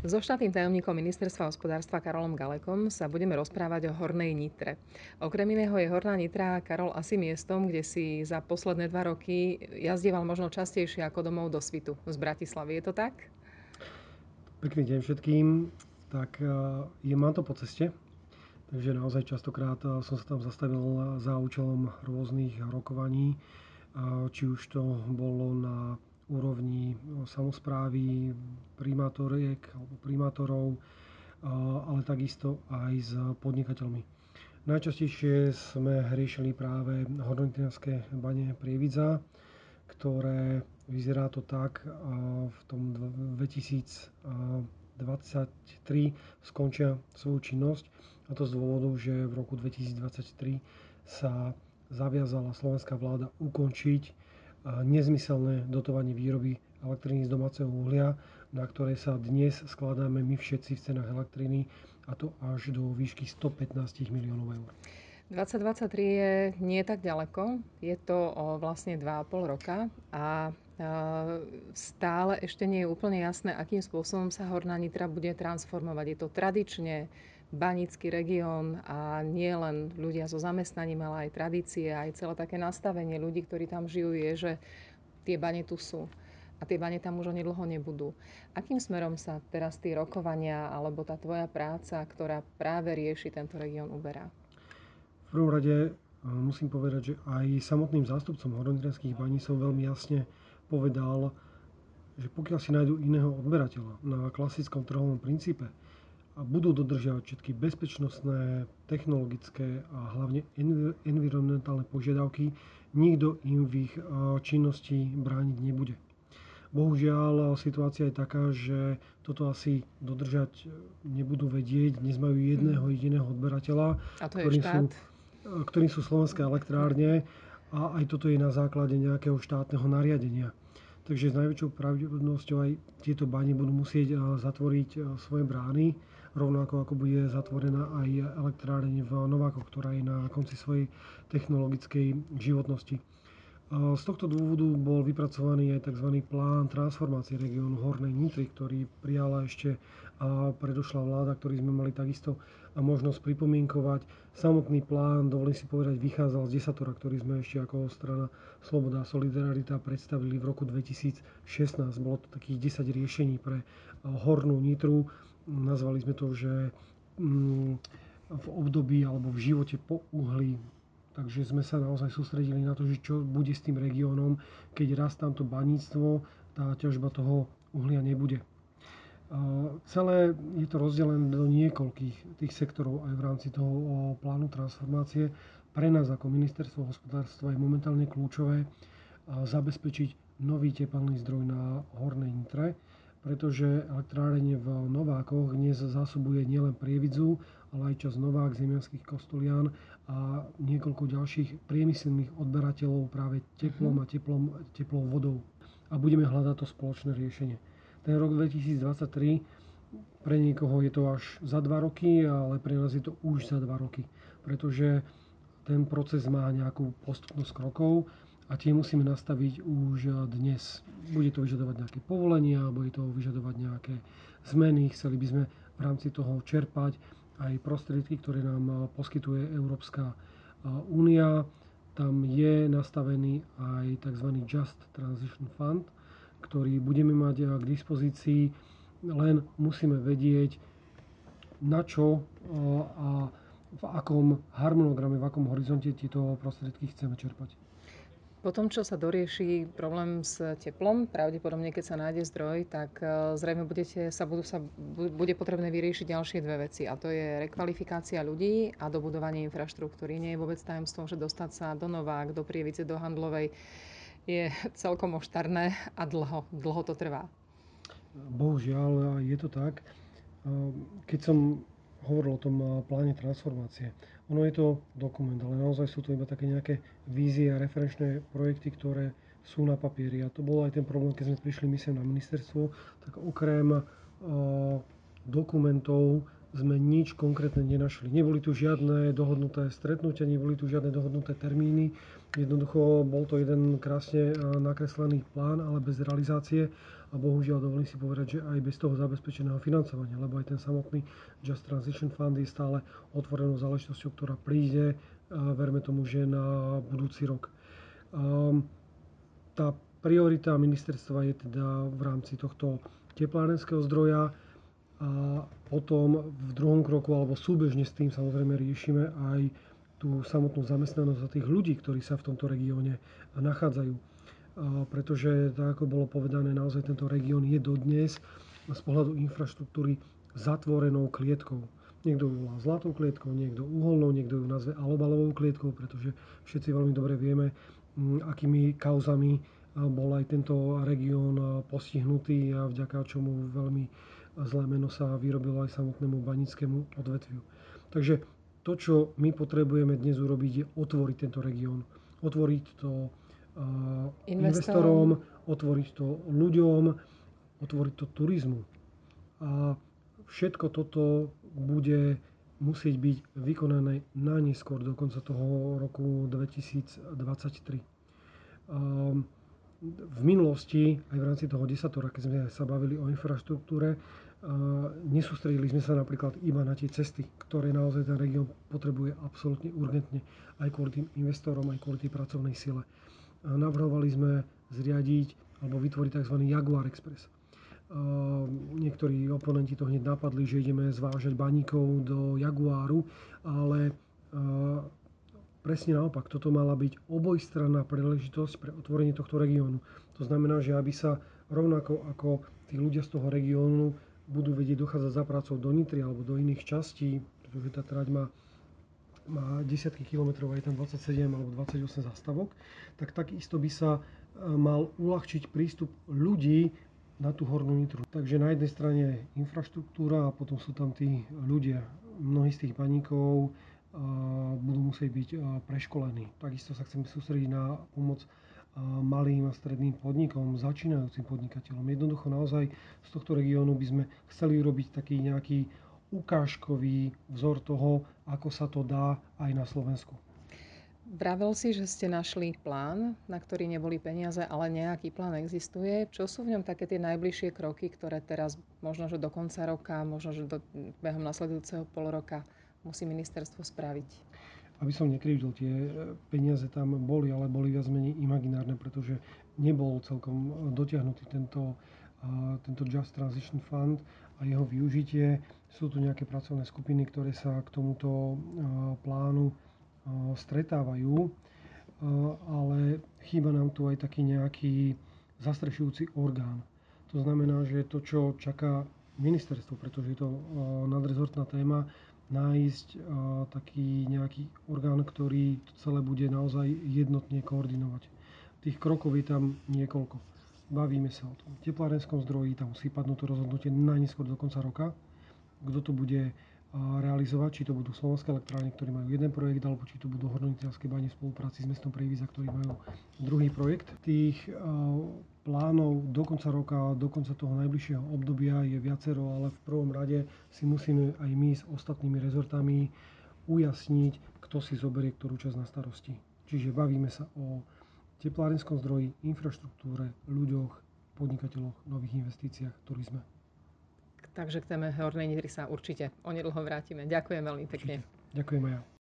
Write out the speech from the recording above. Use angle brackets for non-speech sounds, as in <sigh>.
So štátnym tajomníkom ministerstva hospodárstva Karolom Galekom sa budeme rozprávať o Hornej Nitre. Okrem iného je Horná Nitra, Karol, asi miestom, kde si za posledné dva roky jazdieval možno častejšie ako domov do Svitu z Bratislavy. Je to tak? Pekný deň všetkým. Tak e, je, mám to po ceste, takže naozaj častokrát e, som sa tam zastavil za účelom rôznych rokovaní, e, či už to bolo na úrovni samozprávy, primátoriek alebo primátorov, ale takisto aj s podnikateľmi. Najčastejšie sme riešili práve hornotinianské bane Prievidza, ktoré vyzerá to tak v tom 2023 skončia svoju činnosť a to z dôvodu, že v roku 2023 sa zaviazala slovenská vláda ukončiť nezmyselné dotovanie výroby elektriny z domáceho uhlia, na ktoré sa dnes skladáme my všetci v cenách elektriny a to až do výšky 115 miliónov eur. 2023 je nie tak ďaleko, je to o vlastne 2,5 roka a stále ešte nie je úplne jasné, akým spôsobom sa Horná Nitra bude transformovať. Je to tradične banický región a nie len ľudia so zamestnaním, ale aj tradície, aj celé také nastavenie ľudí, ktorí tam žijú, je, že tie bane tu sú a tie bane tam už onedlho nebudú. Akým smerom sa teraz tie rokovania alebo tá tvoja práca, ktorá práve rieši tento región, uberá? V prvom rade e, musím povedať, že aj samotným zástupcom horonitrianských baní som veľmi jasne povedal, že pokiaľ si nájdú iného odberateľa na klasickom trhovom princípe, a budú dodržiavať všetky bezpečnostné, technologické a hlavne environmentálne požiadavky, nikto im v ich činnosti brániť nebude. Bohužiaľ, situácia je taká, že toto asi dodržať nebudú vedieť. Dnes majú jedného hm. jediného odberateľa, ktorým sú, ktorým sú slovenské elektrárne a aj toto je na základe nejakého štátneho nariadenia. Takže s najväčšou pravdepodobnosťou aj tieto bane budú musieť zatvoriť svoje brány rovnako ako bude zatvorená aj elektráreň v Novákoch, ktorá je na konci svojej technologickej životnosti. Z tohto dôvodu bol vypracovaný aj tzv. plán transformácie regiónu Hornej Nitry, ktorý prijala ešte predošlá vláda, ktorý sme mali takisto možnosť pripomienkovať. Samotný plán, dovolím si povedať, vychádzal z desatora, ktorý sme ešte ako strana Sloboda a Solidarita predstavili v roku 2016. Bolo to takých 10 riešení pre Hornú Nitru nazvali sme to, že mm, v období alebo v živote po uhli. Takže sme sa naozaj sústredili na to, že čo bude s tým regiónom, keď raz tamto baníctvo, tá ťažba toho uhlia nebude. Celé je to rozdelené do niekoľkých tých sektorov aj v rámci toho plánu transformácie. Pre nás ako ministerstvo hospodárstva je momentálne kľúčové zabezpečiť nový tepelný zdroj na Hornej Nitre, pretože elektrárenie v Novákoch dnes zásobuje nielen Prievidzu, ale aj čas Novák, Zemianských Kostolian a niekoľko ďalších priemyselných odberateľov práve teplom a teplom, teplou vodou. A budeme hľadať to spoločné riešenie. Ten rok 2023 pre niekoho je to až za 2 roky, ale pre nás je to už za 2 roky, pretože ten proces má nejakú postupnosť krokov a tie musíme nastaviť už dnes. Bude to vyžadovať nejaké povolenia, bude to vyžadovať nejaké zmeny. Chceli by sme v rámci toho čerpať aj prostriedky, ktoré nám poskytuje Európska únia. Tam je nastavený aj tzv. Just Transition Fund, ktorý budeme mať k dispozícii, len musíme vedieť, na čo a v akom harmonograme, v akom horizonte tieto prostriedky chceme čerpať. Po tom, čo sa dorieši problém s teplom, pravdepodobne keď sa nájde zdroj, tak e, zrejme budete, sa budú, sa, bude potrebné vyriešiť ďalšie dve veci. A to je rekvalifikácia ľudí a dobudovanie infraštruktúry. Nie je vôbec tajomstvom, že dostať sa do Novák, do Prievice, do Handlovej je <laughs> celkom oštarné a dlho, dlho to trvá. Bohužiaľ, je to tak. Keď som hovoril o tom pláne transformácie. Ono je to dokument, ale naozaj sú to iba také nejaké vízie a referenčné projekty, ktoré sú na papieri. A to bol aj ten problém, keď sme prišli my sem na ministerstvo, tak okrem dokumentov sme nič konkrétne nenašli. Neboli tu žiadne dohodnuté stretnutia, neboli tu žiadne dohodnuté termíny. Jednoducho bol to jeden krásne nakreslený plán, ale bez realizácie a bohužiaľ dovolím si povedať, že aj bez toho zabezpečeného financovania, lebo aj ten samotný Just Transition Fund je stále otvorenou záležitosťou, ktorá príde, verme tomu, že na budúci rok. Tá priorita ministerstva je teda v rámci tohto teplárenského zdroja a potom v druhom kroku alebo súbežne s tým samozrejme riešime aj tú samotnú zamestnanosť za tých ľudí, ktorí sa v tomto regióne nachádzajú. Pretože, tak ako bolo povedané, naozaj tento región je dodnes z pohľadu infraštruktúry zatvorenou klietkou. Niekto ju volá zlatou klietkou, niekto uholnou, niekto ju nazve alobalovou klietkou, pretože všetci veľmi dobre vieme, akými kauzami bol aj tento región postihnutý a vďaka čomu veľmi zlé meno sa vyrobilo aj samotnému banickému odvetviu. Takže to, čo my potrebujeme dnes urobiť, je otvoriť tento región. Otvoriť to investorom, investorom otvoriť to ľuďom, otvoriť to turizmu. A všetko toto bude musieť byť vykonané najneskôr do konca toho roku 2023. V minulosti, aj v rámci toho desatora, keď sme sa bavili o infraštruktúre, nesústredili sme sa napríklad iba na tie cesty, ktoré naozaj ten región potrebuje absolútne urgentne, aj kvôli tým investorom, aj kvôli tej pracovnej sile. Navrhovali sme zriadiť alebo vytvoriť tzv. Jaguar Express. Niektorí oponenti to hneď napadli, že ideme zvážať baníkov do Jaguáru, ale presne naopak, toto mala byť obojstranná príležitosť pre otvorenie tohto regiónu. To znamená, že aby sa rovnako ako tí ľudia z toho regiónu budú vedieť dochádzať za prácou do Nitry alebo do iných častí, pretože tá trať má, má desiatky kilometrov, aj tam 27 alebo 28 zastavok, tak takisto by sa e, mal uľahčiť prístup ľudí na tú hornú Nitru. Takže na jednej strane infraštruktúra a potom sú tam tí ľudia. Mnohí z tých paníkov budú musieť byť e, preškolení. Takisto sa chceme sústrediť na pomoc malým a stredným podnikom, začínajúcim podnikateľom. Jednoducho naozaj z tohto regiónu by sme chceli urobiť taký nejaký ukážkový vzor toho, ako sa to dá aj na Slovensku. Vravel si, že ste našli plán, na ktorý neboli peniaze, ale nejaký plán existuje. Čo sú v ňom také tie najbližšie kroky, ktoré teraz možno, že do konca roka, možno, že do, behom nasledujúceho pol roka musí ministerstvo spraviť? aby som nekrivdil, tie e, peniaze tam boli, ale boli viac menej imaginárne, pretože nebol celkom e, dotiahnutý tento, tento Just Transition Fund a jeho využitie. Sú tu nejaké pracovné skupiny, ktoré sa k tomuto e, plánu stretávajú, ale chýba nám tu aj taký nejaký zastrešujúci orgán. To znamená, že to, čo čaká ministerstvo, pretože je to nadrezortná téma, nájsť taký nejaký orgán, ktorý to celé bude naozaj jednotne koordinovať. Tých krokov je tam niekoľko. Bavíme sa o tom teplárenskom zdroji, tam musí padnúť to rozhodnutie najneskôr do konca roka. Kto to bude realizovať, či to budú slovenské elektrárne, ktorí majú jeden projekt, alebo či to budú hornonitrianské bane v spolupráci s mestom Prievidza, ktorí majú druhý projekt. Tých plánov do konca roka, do konca toho najbližšieho obdobia je viacero, ale v prvom rade si musíme aj my s ostatnými rezortami ujasniť, kto si zoberie ktorú časť na starosti. Čiže bavíme sa o teplárenskom zdroji, infraštruktúre, ľuďoch, podnikateľoch, nových investíciách, turizme. Takže k téme Hornej Nitry sa určite onedlho vrátime. Ďakujem veľmi pekne. Ďakujem aj ja.